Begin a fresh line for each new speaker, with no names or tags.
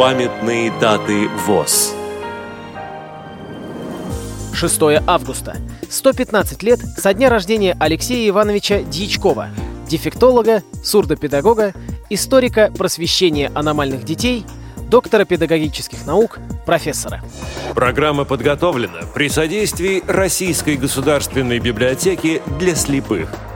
Памятные даты ВОЗ
6 августа. 115 лет со дня рождения Алексея Ивановича Дьячкова, дефектолога, сурдопедагога, историка просвещения аномальных детей, доктора педагогических наук, профессора.
Программа подготовлена при содействии Российской государственной библиотеки для слепых –